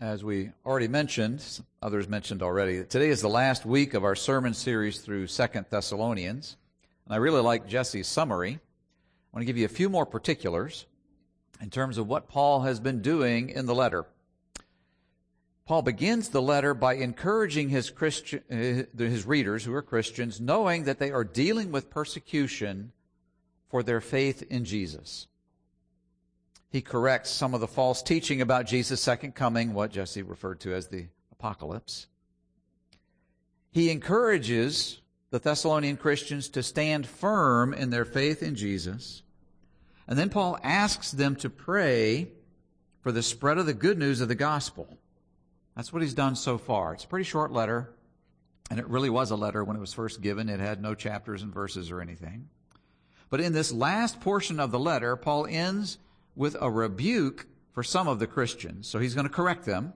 as we already mentioned, others mentioned already, today is the last week of our sermon series through Second Thessalonians. And I really like Jesse's summary. I want to give you a few more particulars in terms of what Paul has been doing in the letter. Paul begins the letter by encouraging his Christian, uh, his readers who are Christians, knowing that they are dealing with persecution for their faith in Jesus. He corrects some of the false teaching about Jesus' second coming, what Jesse referred to as the apocalypse. He encourages the Thessalonian Christians to stand firm in their faith in Jesus. And then Paul asks them to pray for the spread of the good news of the gospel. That's what he's done so far. It's a pretty short letter, and it really was a letter when it was first given. It had no chapters and verses or anything. But in this last portion of the letter, Paul ends with a rebuke for some of the Christians. So he's going to correct them.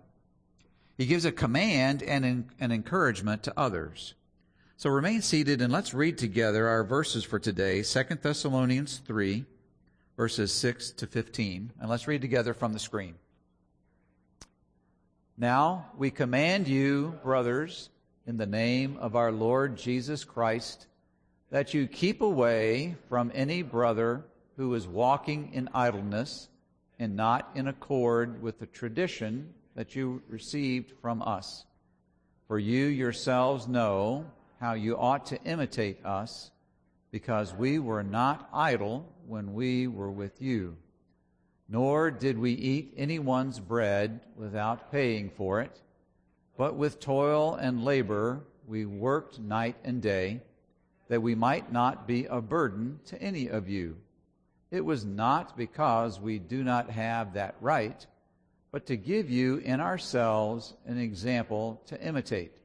He gives a command and an encouragement to others. So remain seated and let's read together our verses for today, 2 Thessalonians 3, verses 6 to 15. And let's read together from the screen. Now we command you, brothers, in the name of our Lord Jesus Christ, that you keep away from any brother who is walking in idleness and not in accord with the tradition that you received from us. For you yourselves know how you ought to imitate us, because we were not idle when we were with you nor did we eat anyone's bread without paying for it, but with toil and labor we worked night and day, that we might not be a burden to any of you. It was not because we do not have that right, but to give you in ourselves an example to imitate.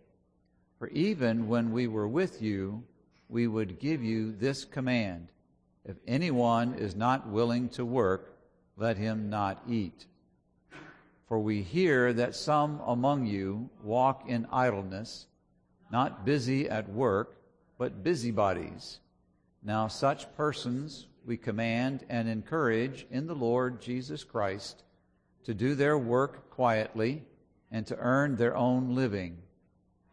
For even when we were with you, we would give you this command If anyone is not willing to work, let him not eat. For we hear that some among you walk in idleness, not busy at work, but busybodies. Now such persons we command and encourage in the Lord Jesus Christ to do their work quietly and to earn their own living.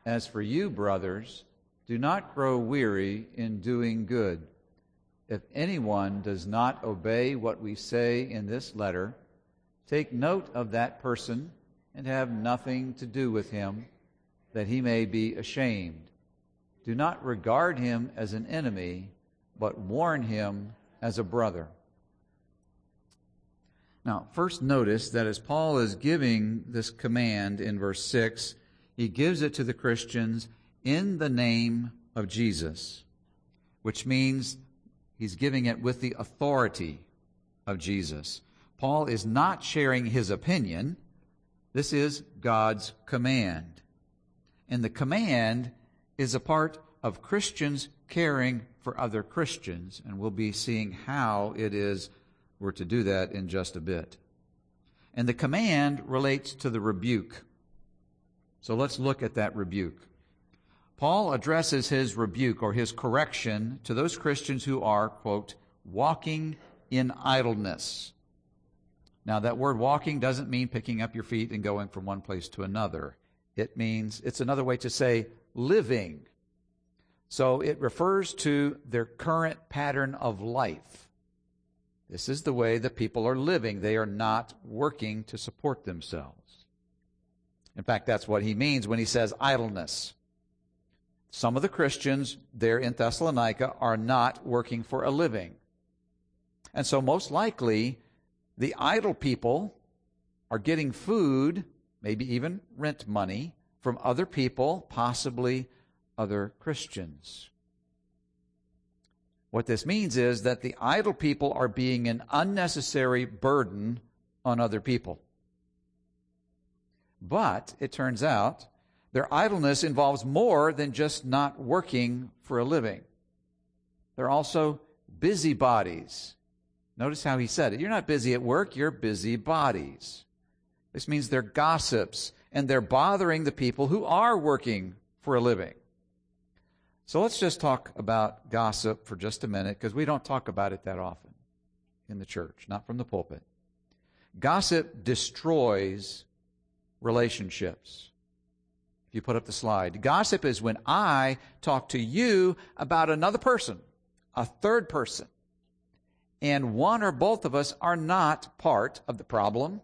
As for you, brothers, do not grow weary in doing good. If anyone does not obey what we say in this letter, take note of that person and have nothing to do with him, that he may be ashamed. Do not regard him as an enemy, but warn him as a brother. Now, first notice that as Paul is giving this command in verse 6, he gives it to the Christians in the name of Jesus, which means He's giving it with the authority of Jesus. Paul is not sharing his opinion. This is God's command. And the command is a part of Christians caring for other Christians. And we'll be seeing how it is we're to do that in just a bit. And the command relates to the rebuke. So let's look at that rebuke. Paul addresses his rebuke or his correction to those Christians who are, quote, walking in idleness. Now, that word walking doesn't mean picking up your feet and going from one place to another. It means, it's another way to say living. So it refers to their current pattern of life. This is the way the people are living. They are not working to support themselves. In fact, that's what he means when he says idleness. Some of the Christians there in Thessalonica are not working for a living. And so, most likely, the idle people are getting food, maybe even rent money, from other people, possibly other Christians. What this means is that the idle people are being an unnecessary burden on other people. But it turns out their idleness involves more than just not working for a living. They're also busybodies. Notice how he said it. You're not busy at work, you're busybodies. This means they're gossips and they're bothering the people who are working for a living. So let's just talk about gossip for just a minute because we don't talk about it that often in the church, not from the pulpit. Gossip destroys relationships. If you put up the slide, gossip is when I talk to you about another person, a third person, and one or both of us are not part of the problem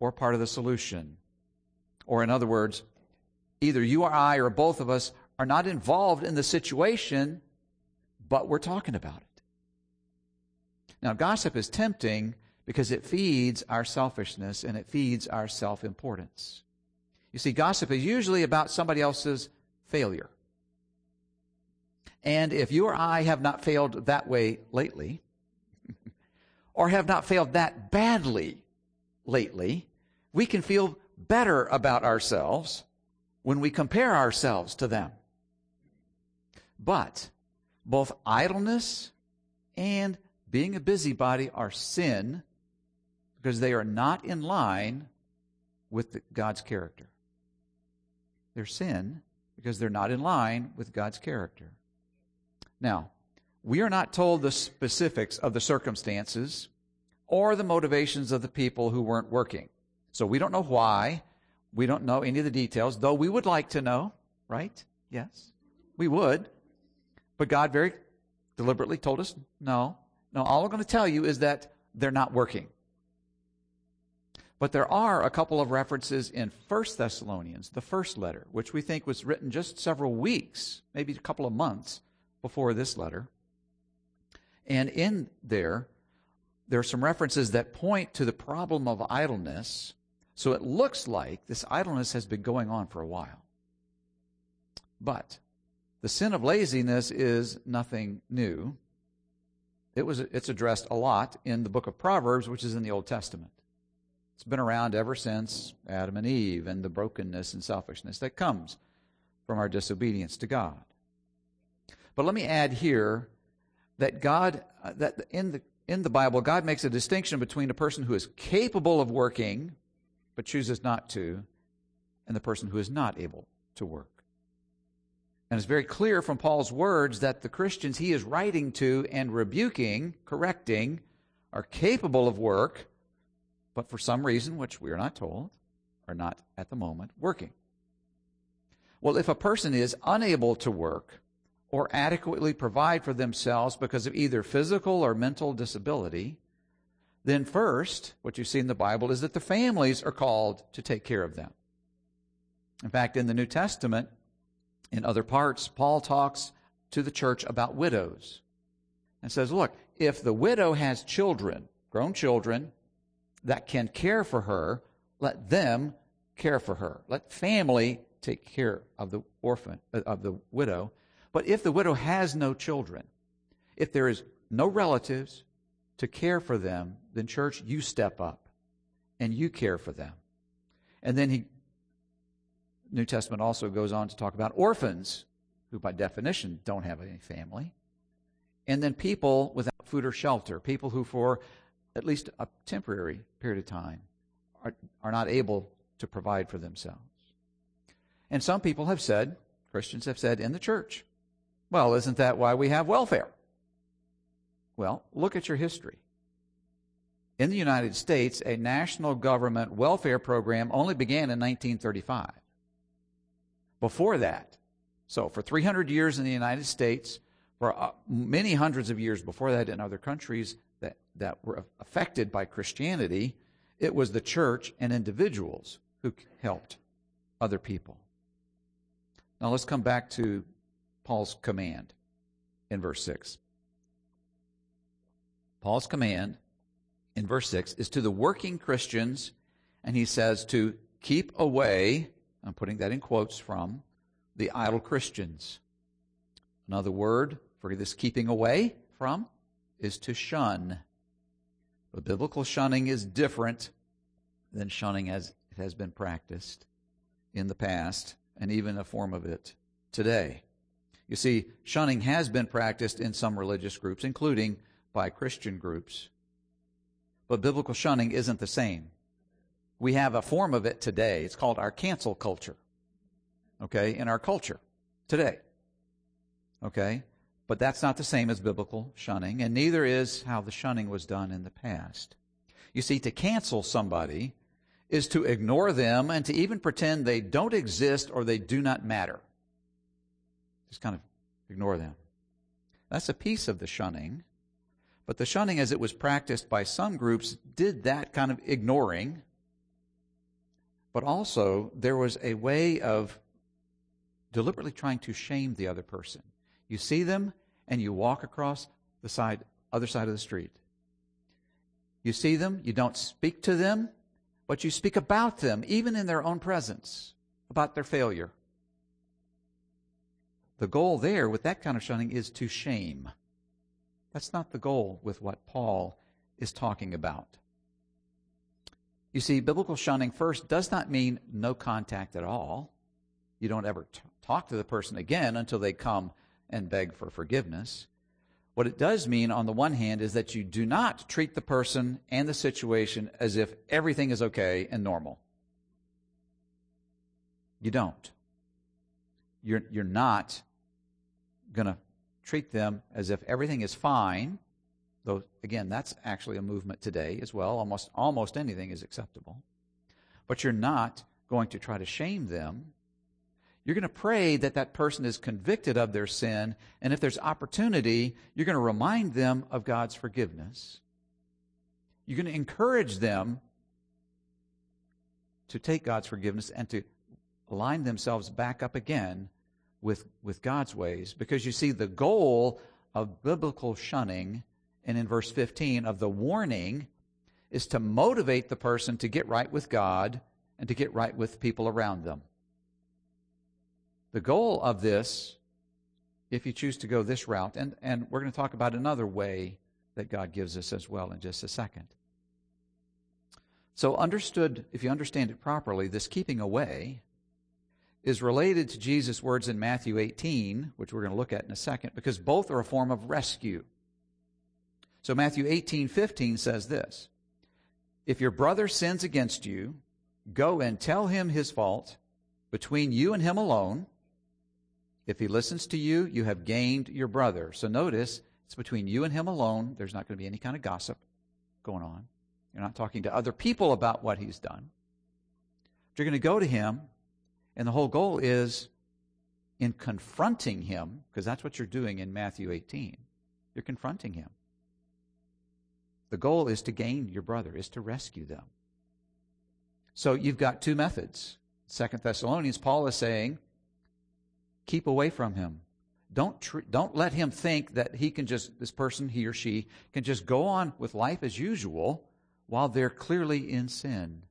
or part of the solution. Or, in other words, either you or I or both of us are not involved in the situation, but we're talking about it. Now, gossip is tempting because it feeds our selfishness and it feeds our self importance. You see, gossip is usually about somebody else's failure. And if you or I have not failed that way lately, or have not failed that badly lately, we can feel better about ourselves when we compare ourselves to them. But both idleness and being a busybody are sin because they are not in line with the, God's character. They're sin because they're not in line with God's character. Now, we are not told the specifics of the circumstances or the motivations of the people who weren't working. So we don't know why. We don't know any of the details, though we would like to know, right? Yes, we would. But God very deliberately told us no. No, all I'm going to tell you is that they're not working. But there are a couple of references in 1 Thessalonians, the first letter, which we think was written just several weeks, maybe a couple of months before this letter. And in there, there are some references that point to the problem of idleness. So it looks like this idleness has been going on for a while. But the sin of laziness is nothing new. It was, it's addressed a lot in the book of Proverbs, which is in the Old Testament. It's been around ever since Adam and Eve and the brokenness and selfishness that comes from our disobedience to God. But let me add here that God, uh, that in the, in the Bible, God makes a distinction between a person who is capable of working but chooses not to and the person who is not able to work. And it's very clear from Paul's words that the Christians he is writing to and rebuking, correcting, are capable of work, but for some reason, which we are not told, are not at the moment working. Well, if a person is unable to work or adequately provide for themselves because of either physical or mental disability, then first, what you see in the Bible is that the families are called to take care of them. In fact, in the New Testament, in other parts, Paul talks to the church about widows and says, look, if the widow has children, grown children, that can care for her, let them care for her. Let family take care of the orphan, uh, of the widow. But if the widow has no children, if there is no relatives to care for them, then church, you step up and you care for them. And then he New Testament also goes on to talk about orphans, who by definition don't have any family. And then people without food or shelter, people who for at least a temporary period of time, are, are not able to provide for themselves. And some people have said, Christians have said in the church, well, isn't that why we have welfare? Well, look at your history. In the United States, a national government welfare program only began in 1935. Before that, so for 300 years in the United States, for uh, many hundreds of years before that in other countries, that, that were affected by Christianity, it was the church and individuals who helped other people. Now let's come back to Paul's command in verse 6. Paul's command in verse 6 is to the working Christians, and he says to keep away, I'm putting that in quotes from, the idle Christians. Another word for this keeping away from is to shun. But biblical shunning is different than shunning as it has been practiced in the past, and even a form of it today. You see, shunning has been practiced in some religious groups, including by Christian groups. But biblical shunning isn't the same. We have a form of it today. It's called our cancel culture. Okay? In our culture today. Okay? But that's not the same as biblical shunning, and neither is how the shunning was done in the past. You see, to cancel somebody is to ignore them and to even pretend they don't exist or they do not matter. Just kind of ignore them. That's a piece of the shunning. But the shunning, as it was practiced by some groups, did that kind of ignoring. But also, there was a way of deliberately trying to shame the other person. You see them, and you walk across the side, other side of the street. You see them, you don't speak to them, but you speak about them, even in their own presence, about their failure. The goal there with that kind of shunning is to shame. That's not the goal with what Paul is talking about. You see, biblical shunning first does not mean no contact at all. You don't ever t- talk to the person again until they come and beg for forgiveness. What it does mean, on the one hand, is that you do not treat the person and the situation as if everything is okay and normal. You don't. You're, you're not going to treat them as if everything is fine, though, again, that's actually a movement today as well. Almost, almost anything is acceptable. But you're not going to try to shame them you're going to pray that that person is convicted of their sin, and if there's opportunity, you're going to remind them of God's forgiveness. You're going to encourage them to take God's forgiveness and to align themselves back up again with, with God's ways. Because you see, the goal of biblical shunning, and in verse 15 of the warning, is to motivate the person to get right with God and to get right with people around them. The goal of this, if you choose to go this route, and, and we're going to talk about another way that God gives us as well in just a second. So, understood, if you understand it properly, this keeping away is related to Jesus' words in Matthew 18, which we're going to look at in a second, because both are a form of rescue. So, Matthew 18, 15 says this If your brother sins against you, go and tell him his fault between you and him alone. If he listens to you, you have gained your brother. So notice, it's between you and him alone. There's not going to be any kind of gossip going on. You're not talking to other people about what he's done. But you're going to go to him, and the whole goal is in confronting him, because that's what you're doing in Matthew 18. You're confronting him. The goal is to gain your brother, is to rescue them. So you've got two methods. Second Thessalonians, Paul is saying, keep away from him. Don't, tr- don't let him think that he can just, this person, he or she, can just go on with life as usual while they're clearly in sin.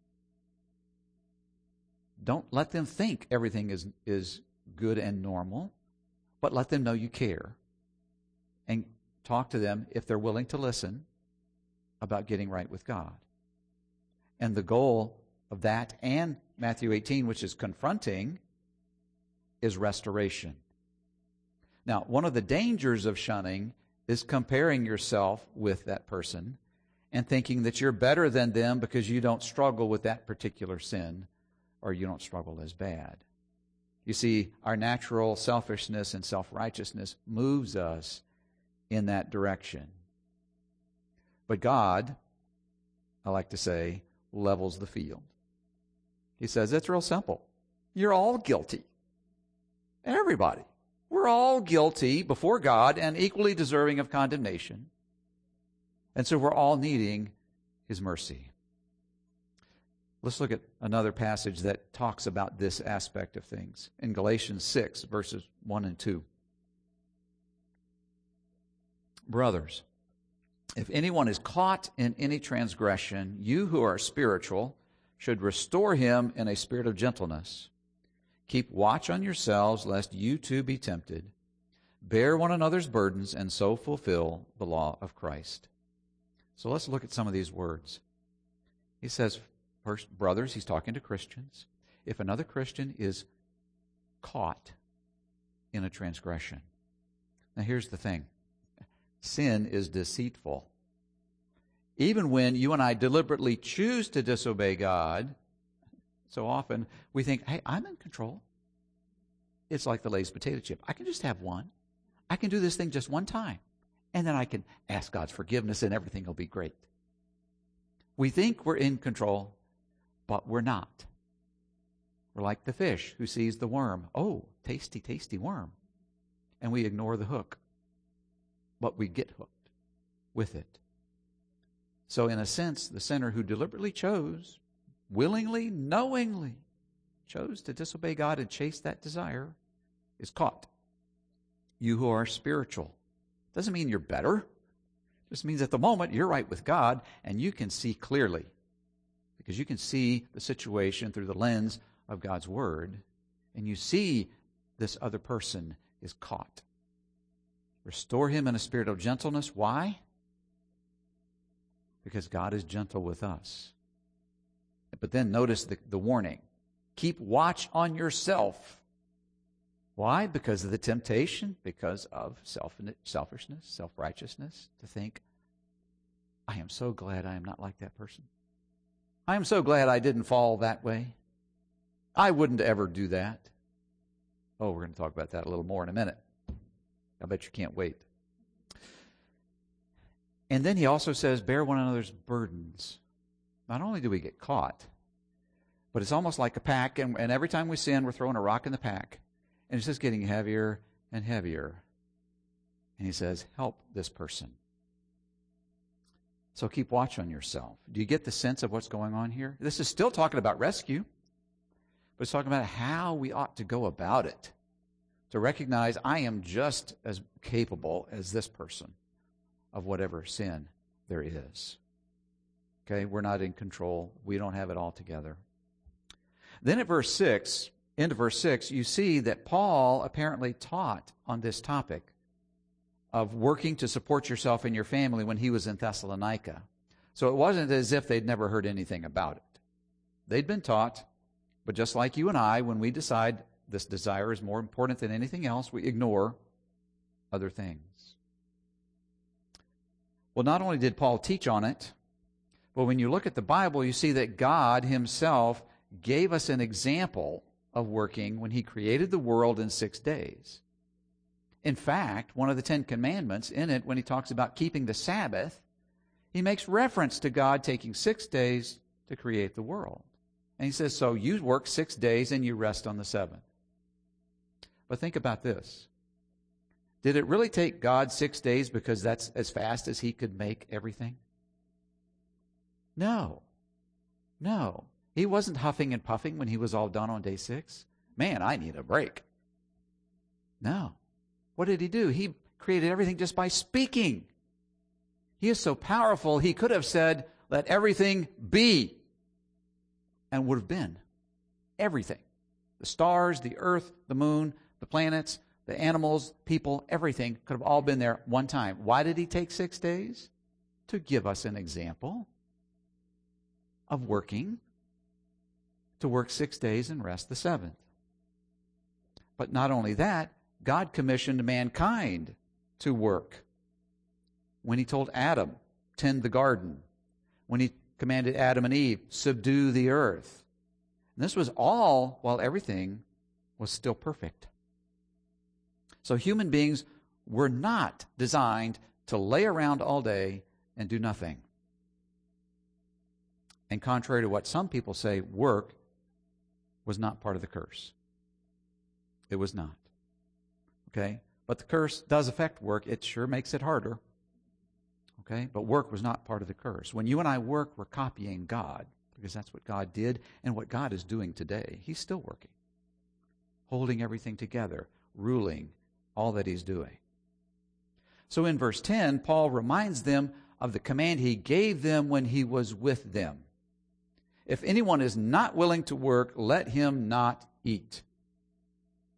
Don't let them think everything is, is good and normal, but let them know you care. And talk to them, if they're willing to listen, about getting right with God. And the goal of that and Matthew 18, which is confronting, is restoration. Now, one of the dangers of shunning is comparing yourself with that person and thinking that you're better than them because you don't struggle with that particular sin or you don't struggle as bad. You see, our natural selfishness and self righteousness moves us in that direction. But God, I like to say, levels the field. He says, it's real simple. You're all guilty. Everybody. We're all guilty before God and equally deserving of condemnation. And so we're all needing His mercy. Let's look at another passage that talks about this aspect of things in Galatians 6, verses 1 and 2. Brothers, if anyone is caught in any transgression, you who are spiritual should restore him in a spirit of gentleness. Keep watch on yourselves, lest you too be tempted. Bear one another's burdens, and so fulfill the law of Christ. So let's look at some of these words. He says, first, brothers, he's talking to Christians. If another Christian is caught in a transgression. Now, here's the thing sin is deceitful. Even when you and I deliberately choose to disobey God, so often we think, hey, I'm in control. It's like the Lay's potato chip. I can just have one. I can do this thing just one time. And then I can ask God's forgiveness and everything will be great. We think we're in control, but we're not. We're like the fish who sees the worm. Oh, tasty, tasty worm. And we ignore the hook. But we get hooked with it. So, in a sense, the sinner who deliberately chose, willingly, knowingly, chose to disobey God and chase that desire is caught. You who are spiritual. Doesn't mean you're better. Just means at the moment you're right with God and you can see clearly. Because you can see the situation through the lens of God's Word, and you see this other person is caught. Restore him in a spirit of gentleness. Why? Because God is gentle with us. But then notice the, the warning keep watch on yourself. Why? Because of the temptation, because of self, selfishness, self righteousness, to think, I am so glad I am not like that person. I am so glad I didn't fall that way. I wouldn't ever do that. Oh, we're going to talk about that a little more in a minute. I bet you can't wait. And then he also says, bear one another's burdens. Not only do we get caught, but it's almost like a pack, and, and every time we sin, we're throwing a rock in the pack, and it's just getting heavier and heavier. And he says, help this person. So keep watch on yourself. Do you get the sense of what's going on here? This is still talking about rescue, but it's talking about how we ought to go about it. To recognize I am just as capable as this person of whatever sin there is. Okay, we're not in control. We don't have it all together. Then at verse 6, into verse 6, you see that Paul apparently taught on this topic of working to support yourself and your family when he was in Thessalonica. So it wasn't as if they'd never heard anything about it. They'd been taught, but just like you and I, when we decide this desire is more important than anything else, we ignore other things. Well, not only did Paul teach on it, but when you look at the Bible, you see that God Himself gave us an example of working when He created the world in six days. In fact, one of the Ten Commandments in it, when he talks about keeping the Sabbath, he makes reference to God taking six days to create the world. And he says, So you work six days and you rest on the seventh. But think about this. Did it really take God six days because that's as fast as he could make everything? No. No. He wasn't huffing and puffing when he was all done on day six. Man, I need a break. No. What did he do? He created everything just by speaking. He is so powerful, he could have said, Let everything be, and would have been. Everything. The stars, the earth, the moon, the planets, the animals, people, everything could have all been there one time. Why did he take six days? To give us an example of working, to work six days and rest the seventh. But not only that, God commissioned mankind to work. When he told Adam, tend the garden. When he commanded Adam and Eve, subdue the earth. And this was all while everything was still perfect. So human beings were not designed to lay around all day and do nothing. And contrary to what some people say, work was not part of the curse. It was not. Okay? But the curse does affect work. It sure makes it harder. Okay? But work was not part of the curse. When you and I work, we're copying God because that's what God did and what God is doing today. He's still working, holding everything together, ruling all that He's doing. So in verse 10, Paul reminds them of the command He gave them when He was with them. If anyone is not willing to work, let him not eat.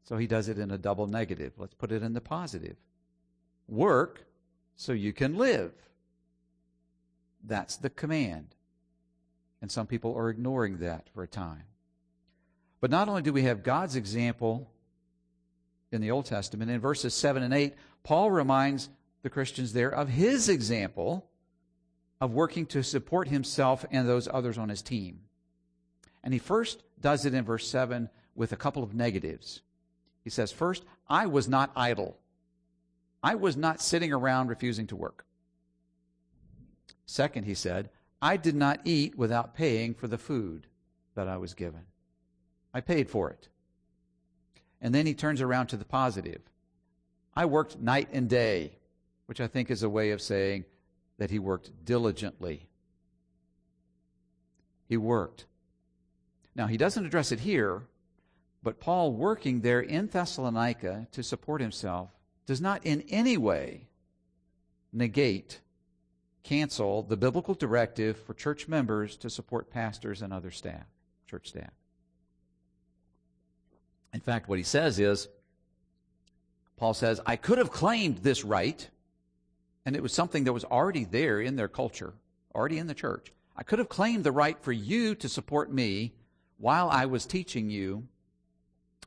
So he does it in a double negative. Let's put it in the positive. Work so you can live. That's the command. And some people are ignoring that for a time. But not only do we have God's example in the Old Testament, in verses 7 and 8, Paul reminds the Christians there of his example of working to support himself and those others on his team. And he first does it in verse 7 with a couple of negatives. He says, First, I was not idle. I was not sitting around refusing to work. Second, he said, I did not eat without paying for the food. that I was given. I paid for it. And then he turns around to the positive. I worked night and day, which I think is a way of saying that he worked diligently. He worked. Now, he doesn't address it here, but Paul working there in Thessalonica to support himself does not in any way negate, cancel the biblical directive for church members to support pastors and other staff, church staff. In fact, what he says is, Paul says, I could have claimed this right, and it was something that was already there in their culture, already in the church. I could have claimed the right for you to support me while I was teaching you,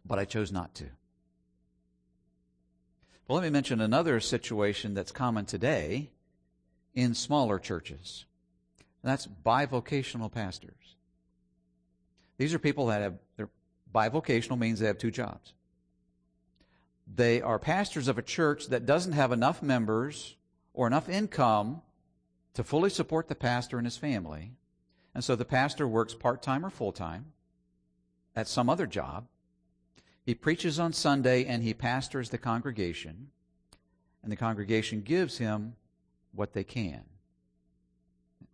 but I chose not to. Well, let me mention another situation that's common today in smaller churches. And that's bivocational pastors. These are people that have, they're bivocational means they have two jobs. They are pastors of a church that doesn't have enough members or enough income to fully support the pastor and his family. And so the pastor works part time or full time at some other job he preaches on Sunday and he pastors the congregation, and the congregation gives him what they can.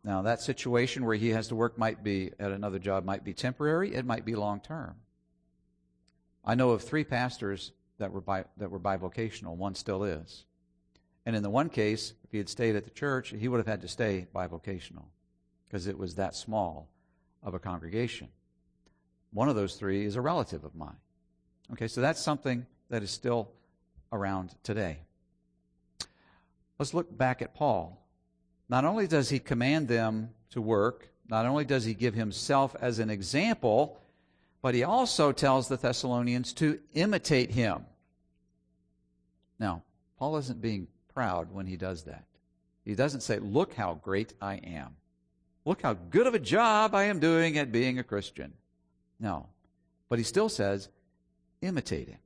Now, that situation where he has to work might be at another job might be temporary, it might be long term. I know of three pastors that were bi- that were bivocational. One still is, and in the one case, if he had stayed at the church, he would have had to stay bivocational because it was that small of a congregation. One of those three is a relative of mine. Okay, so that's something that is still around today. Let's look back at Paul. Not only does he command them to work, not only does he give himself as an example, but he also tells the Thessalonians to imitate him. Now, Paul isn't being proud when he does that. He doesn't say, Look how great I am. Look how good of a job I am doing at being a Christian. No. But he still says, imitate him.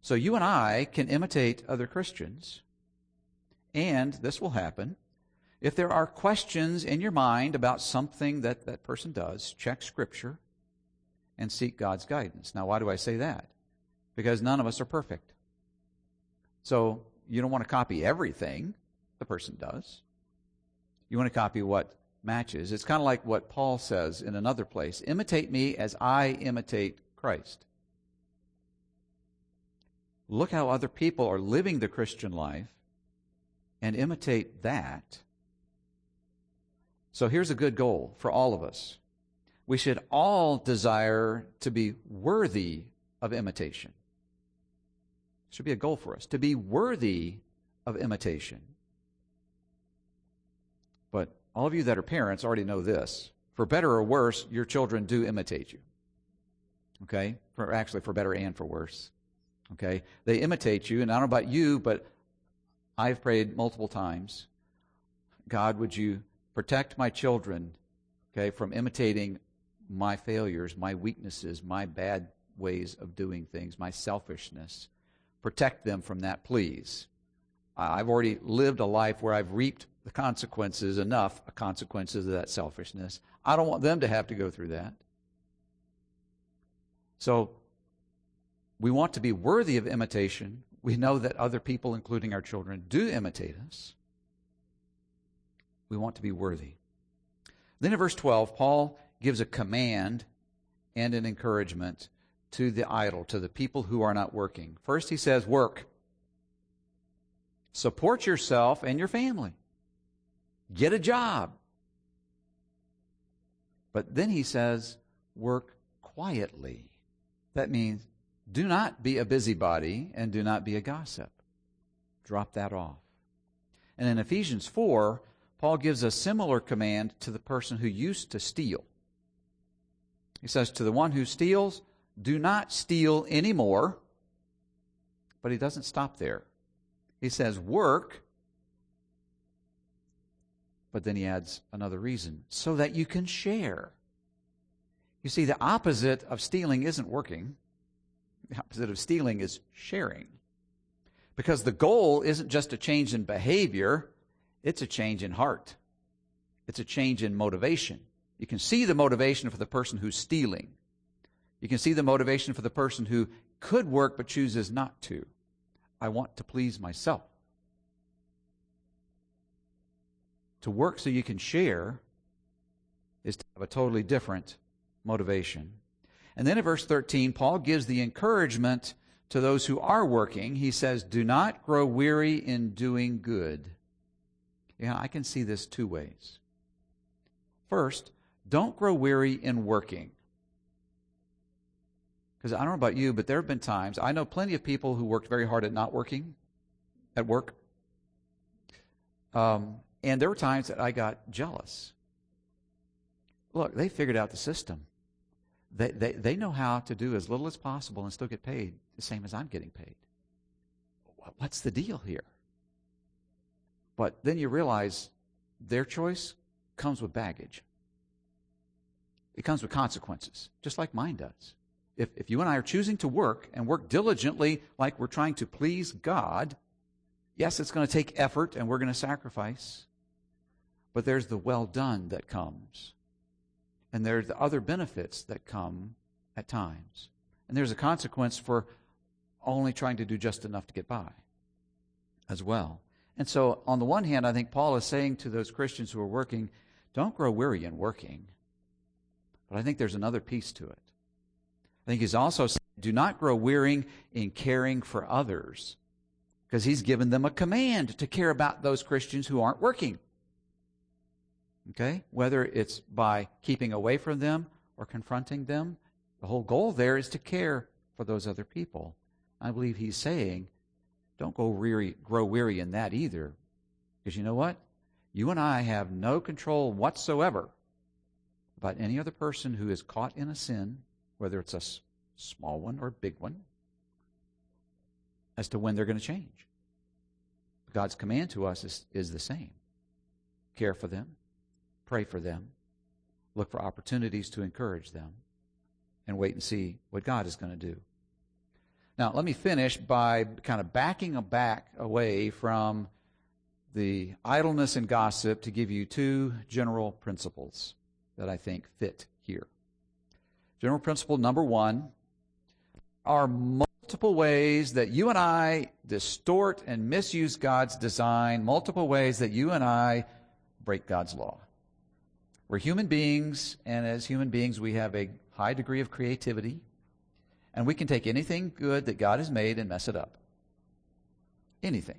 So you and I can imitate other Christians, and this will happen. If there are questions in your mind about something that that person does, check Scripture and seek God's guidance. Now, why do I say that? Because none of us are perfect. So you don't want to copy everything the person does. You want to copy what matches. It's kind of like what Paul says in another place imitate me as I imitate Christ. Look how other people are living the Christian life and imitate that. So here's a good goal for all of us. We should all desire to be worthy of imitation. It Should be a goal for us to be worthy of imitation. But all of you that are parents already know this. For better or worse, your children do imitate you. Okay? For actually for better and for worse. Okay? They imitate you, and I don't know about you, but I've prayed multiple times God, would you protect my children, okay, from imitating my failures, my weaknesses, my bad ways of doing things, my selfishness. Protect them from that, please. I've already lived a life where I've reaped the consequences, enough consequences of that selfishness. I don't want them to have to go through that. So we want to be worthy of imitation. We know that other people, including our children, do imitate us. We want to be worthy. Then in verse 12, Paul gives a command and an encouragement to the idle, to the people who are not working. First, he says, Work. Support yourself and your family. Get a job. But then he says, Work quietly. That means do not be a busybody and do not be a gossip. Drop that off. And in Ephesians 4, Paul gives a similar command to the person who used to steal. He says, To the one who steals, do not steal anymore. But he doesn't stop there. He says, Work. But then he adds another reason so that you can share. You see, the opposite of stealing isn't working. The opposite of stealing is sharing. Because the goal isn't just a change in behavior, it's a change in heart. It's a change in motivation. You can see the motivation for the person who's stealing. You can see the motivation for the person who could work but chooses not to. I want to please myself. To work so you can share is to have a totally different motivation. And then in verse 13, Paul gives the encouragement to those who are working. He says, Do not grow weary in doing good. Yeah, I can see this two ways. First, don't grow weary in working. Because I don't know about you, but there have been times, I know plenty of people who worked very hard at not working, at work. Um, and there were times that I got jealous. Look, they figured out the system. They, they, they know how to do as little as possible and still get paid the same as I'm getting paid. What's the deal here? But then you realize their choice comes with baggage. It comes with consequences, just like mine does. If, if you and I are choosing to work and work diligently like we're trying to please God, yes, it's going to take effort and we're going to sacrifice, but there's the well done that comes. And there's the other benefits that come at times. And there's a consequence for only trying to do just enough to get by as well. And so, on the one hand, I think Paul is saying to those Christians who are working, don't grow weary in working. But I think there's another piece to it. I think he's also saying, do not grow weary in caring for others, because he's given them a command to care about those Christians who aren't working. Okay? Whether it's by keeping away from them or confronting them, the whole goal there is to care for those other people. I believe he's saying, don't go weary, grow weary in that either. Because you know what? You and I have no control whatsoever about any other person who is caught in a sin, whether it's a small one or a big one, as to when they're going to change. God's command to us is, is the same care for them, pray for them, look for opportunities to encourage them, and wait and see what God is going to do. Now, let me finish by kind of backing a back away from the idleness and gossip to give you two general principles that I think fit here. General principle number one are multiple ways that you and I distort and misuse God's design, multiple ways that you and I break God's law. We're human beings, and as human beings, we have a high degree of creativity, and we can take anything good that God has made and mess it up. Anything.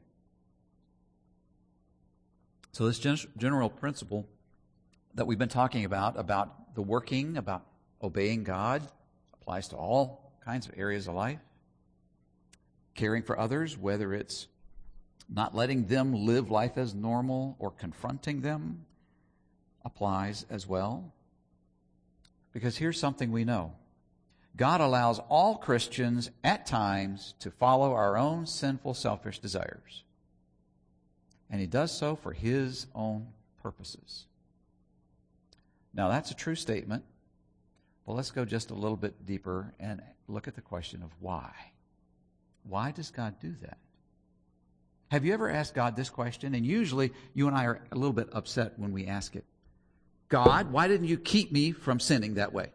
So, this gen- principle that we've been talking about, about the working, about obeying God, applies to all kinds of areas of life. Caring for others, whether it's not letting them live life as normal or confronting them, applies as well. Because here's something we know God allows all Christians at times to follow our own sinful, selfish desires. And He does so for His own purposes. Now, that's a true statement. But let's go just a little bit deeper and look at the question of why. Why does God do that? Have you ever asked God this question? And usually you and I are a little bit upset when we ask it. God, why didn't you keep me from sinning that way?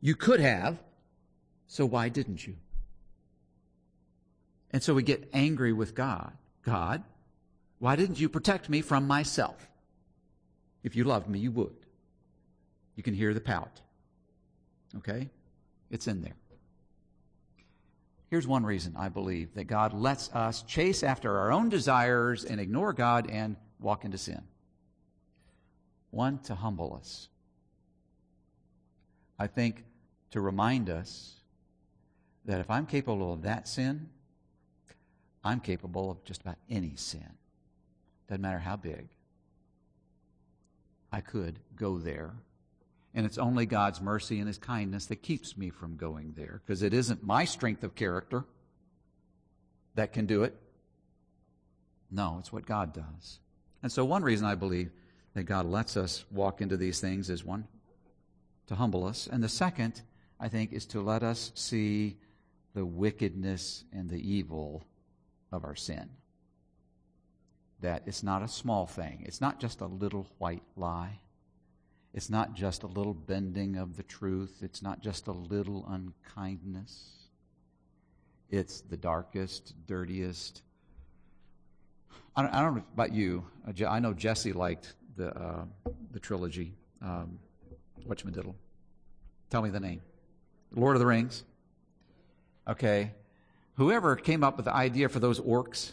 You could have, so why didn't you? And so we get angry with God. God, why didn't you protect me from myself? If you loved me, you would. You can hear the pout. Okay? It's in there. Here's one reason I believe that God lets us chase after our own desires and ignore God and walk into sin. One, to humble us. I think to remind us that if I'm capable of that sin, I'm capable of just about any sin. Doesn't matter how big. I could go there. And it's only God's mercy and His kindness that keeps me from going there because it isn't my strength of character that can do it. No, it's what God does. And so, one reason I believe that God lets us walk into these things is one, to humble us. And the second, I think, is to let us see the wickedness and the evil of our sin. That it's not a small thing, it's not just a little white lie. It's not just a little bending of the truth. It's not just a little unkindness. It's the darkest, dirtiest. I don't, I don't know about you. I know Jesse liked the uh, the trilogy. Um, whatchamadiddle. Tell me the name. Lord of the Rings. Okay. Whoever came up with the idea for those orcs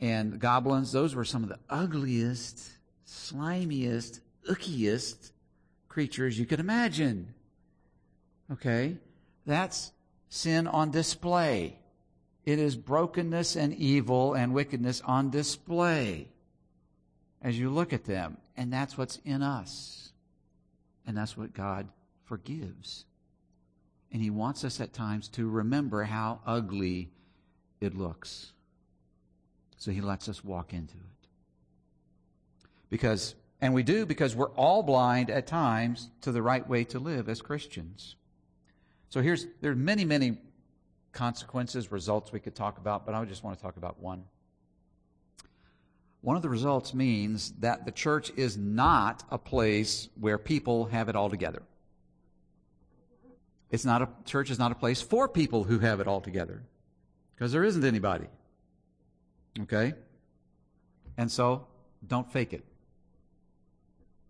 and goblins, those were some of the ugliest, slimiest, ickiest creatures you could imagine. Okay? That's sin on display. It is brokenness and evil and wickedness on display as you look at them. And that's what's in us. And that's what God forgives. And He wants us at times to remember how ugly it looks. So He lets us walk into it. Because, and we do because we're all blind at times to the right way to live as Christians. So here's, there are many, many consequences, results we could talk about, but I just want to talk about one. One of the results means that the church is not a place where people have it all together. It's not a church is not a place for people who have it all together. Because there isn't anybody. Okay? And so don't fake it.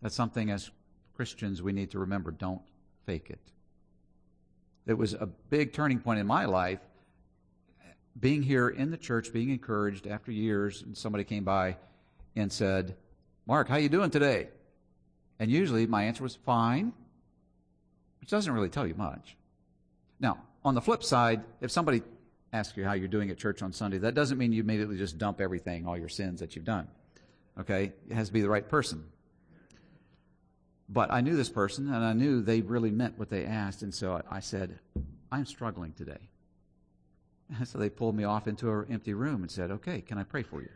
That's something as Christians we need to remember. Don't fake it. It was a big turning point in my life being here in the church, being encouraged after years, and somebody came by and said, Mark, how you doing today? And usually my answer was fine, which doesn't really tell you much. Now, on the flip side, if somebody asks you how you're doing at church on Sunday, that doesn't mean you immediately just dump everything, all your sins that you've done. Okay? It has to be the right person. But I knew this person, and I knew they really meant what they asked, and so I said, I'm struggling today. So they pulled me off into an empty room and said, Okay, can I pray for you?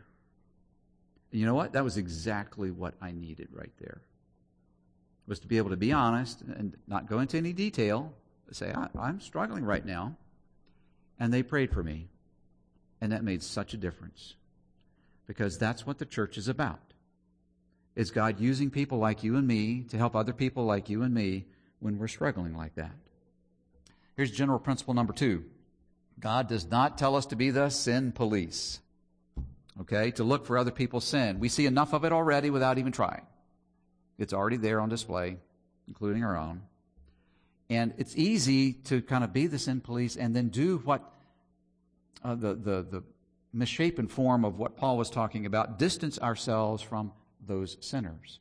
And you know what? That was exactly what I needed right there. Was to be able to be honest and not go into any detail, say, I, am struggling right now. And they prayed for me. And that made such a difference. Because that's what the church is about. Is God using people like you and me to help other people like you and me when we're struggling like that? Here's general principle number two God does not tell us to be the sin police, okay, to look for other people's sin. We see enough of it already without even trying. It's already there on display, including our own. And it's easy to kind of be the sin police and then do what uh, the, the, the misshapen form of what Paul was talking about, distance ourselves from those sinners.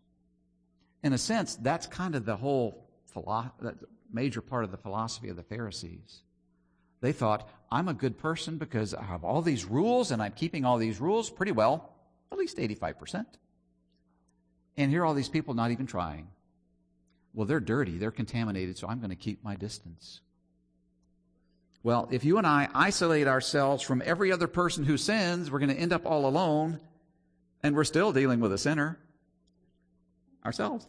In a sense, that's kind of the whole philo- major part of the philosophy of the Pharisees. They thought, I'm a good person because I have all these rules and I'm keeping all these rules pretty well, at least 85%. And here are all these people not even trying. Well, they're dirty, they're contaminated, so I'm going to keep my distance. Well, if you and I isolate ourselves from every other person who sins, we're going to end up all alone, and we're still dealing with a sinner ourselves.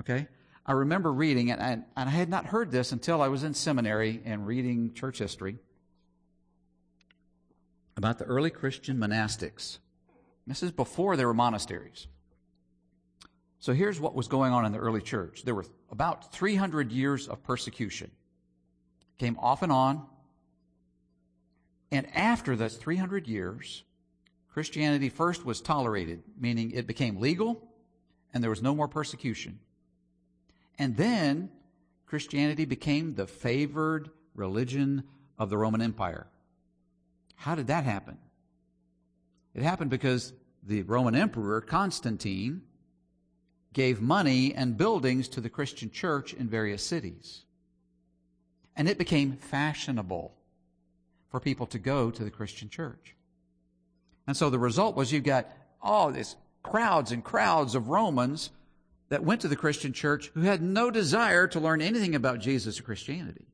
Okay? I remember reading, and I, and I had not heard this until I was in seminary and reading church history about the early Christian monastics. This is before there were monasteries. So here's what was going on in the early church. There were about 300 years of persecution. Came off and on. And after those 300 years, Christianity first was tolerated, meaning it became legal and there was no more persecution. And then Christianity became the favored religion of the Roman Empire. How did that happen? It happened because the Roman Emperor Constantine gave money and buildings to the Christian church in various cities. And it became fashionable for people to go to the Christian church. And so the result was you've got all these crowds and crowds of Romans that went to the Christian church who had no desire to learn anything about Jesus or Christianity.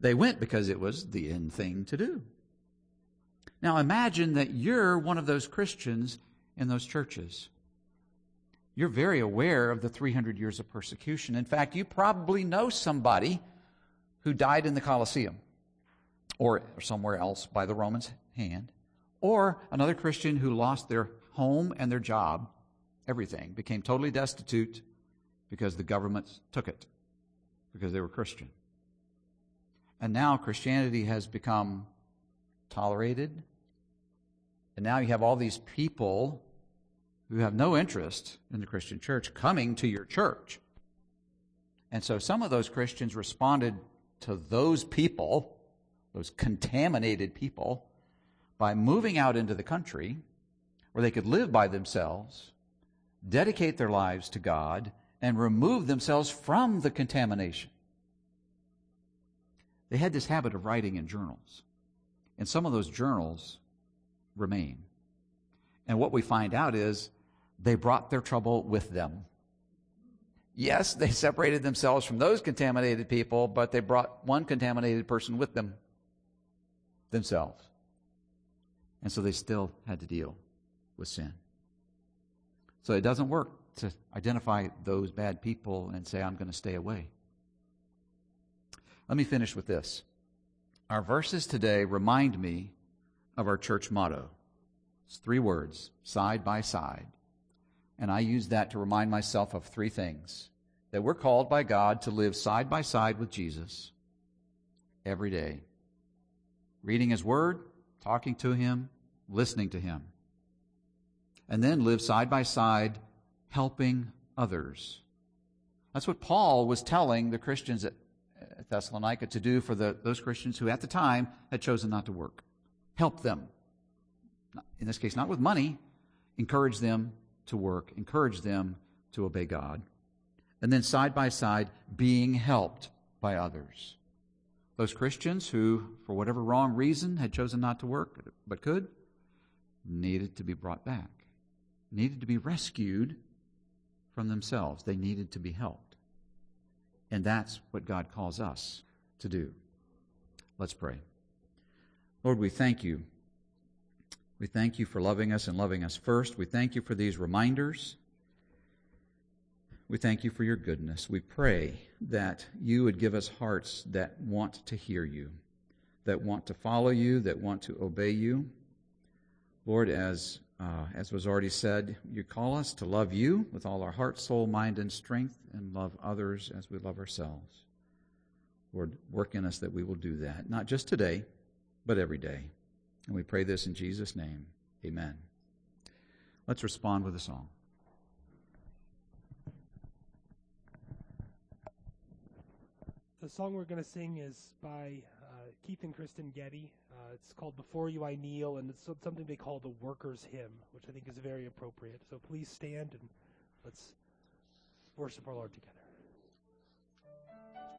They went because it was the in thing to do. Now imagine that you're one of those Christians in those churches. You're very aware of the 300 years of persecution. In fact, you probably know somebody who died in the Colosseum or somewhere else by the Romans' hand, or another Christian who lost their home and their job everything, became totally destitute, because the governments took it because they were Christian. And now Christianity has become tolerated. And now you have all these people who have no interest in the Christian church coming to your church. And so some of those Christians responded to those people, those contaminated people, by moving out into the country where they could live by themselves, dedicate their lives to God, and remove themselves from the contamination. They had this habit of writing in journals. And some of those journals remain. And what we find out is they brought their trouble with them. Yes, they separated themselves from those contaminated people, but they brought one contaminated person with them themselves. And so they still had to deal with sin. So it doesn't work to identify those bad people and say, I'm going to stay away. Let me finish with this. Our verses today remind me of our church motto. It's three words, side by side. And I use that to remind myself of three things that we're called by God to live side by side with Jesus every day. Reading His Word, talking to Him, listening to Him. And then live side by side, helping others. That's what Paul was telling the Christians at Thessalonica to do for the, those Christians who at the time had chosen not to work. Help them. In this case, not with money, encourage them to work, encourage them to obey God. And then side by side, being helped by others. Those Christians who, for whatever wrong reason, had chosen not to work but could, needed to be brought back, needed to be rescued from themselves. They needed to be helped. And that's what God calls us to do. Let's pray. Lord, we thank you we thank you for loving us and loving us first. We thank you for these reminders. We thank you for your goodness. We pray that you would give us hearts that want to hear you, that want to follow you, that want to obey you. Lord, as, uh, as was already said, you call us to love you with all our heart, soul, mind, and strength, and love others as we love ourselves. Lord, work in us that we will do that, not just today, but every day. And we pray this in Jesus' name. Amen. Let's respond with a song. The song we're going to sing is by Keith and Kristyn Getty. Uh, it's called Before You I Kneel, and it's something they call the Worker's Hymn, which I think is very appropriate. So please stand and let's worship our Lord together.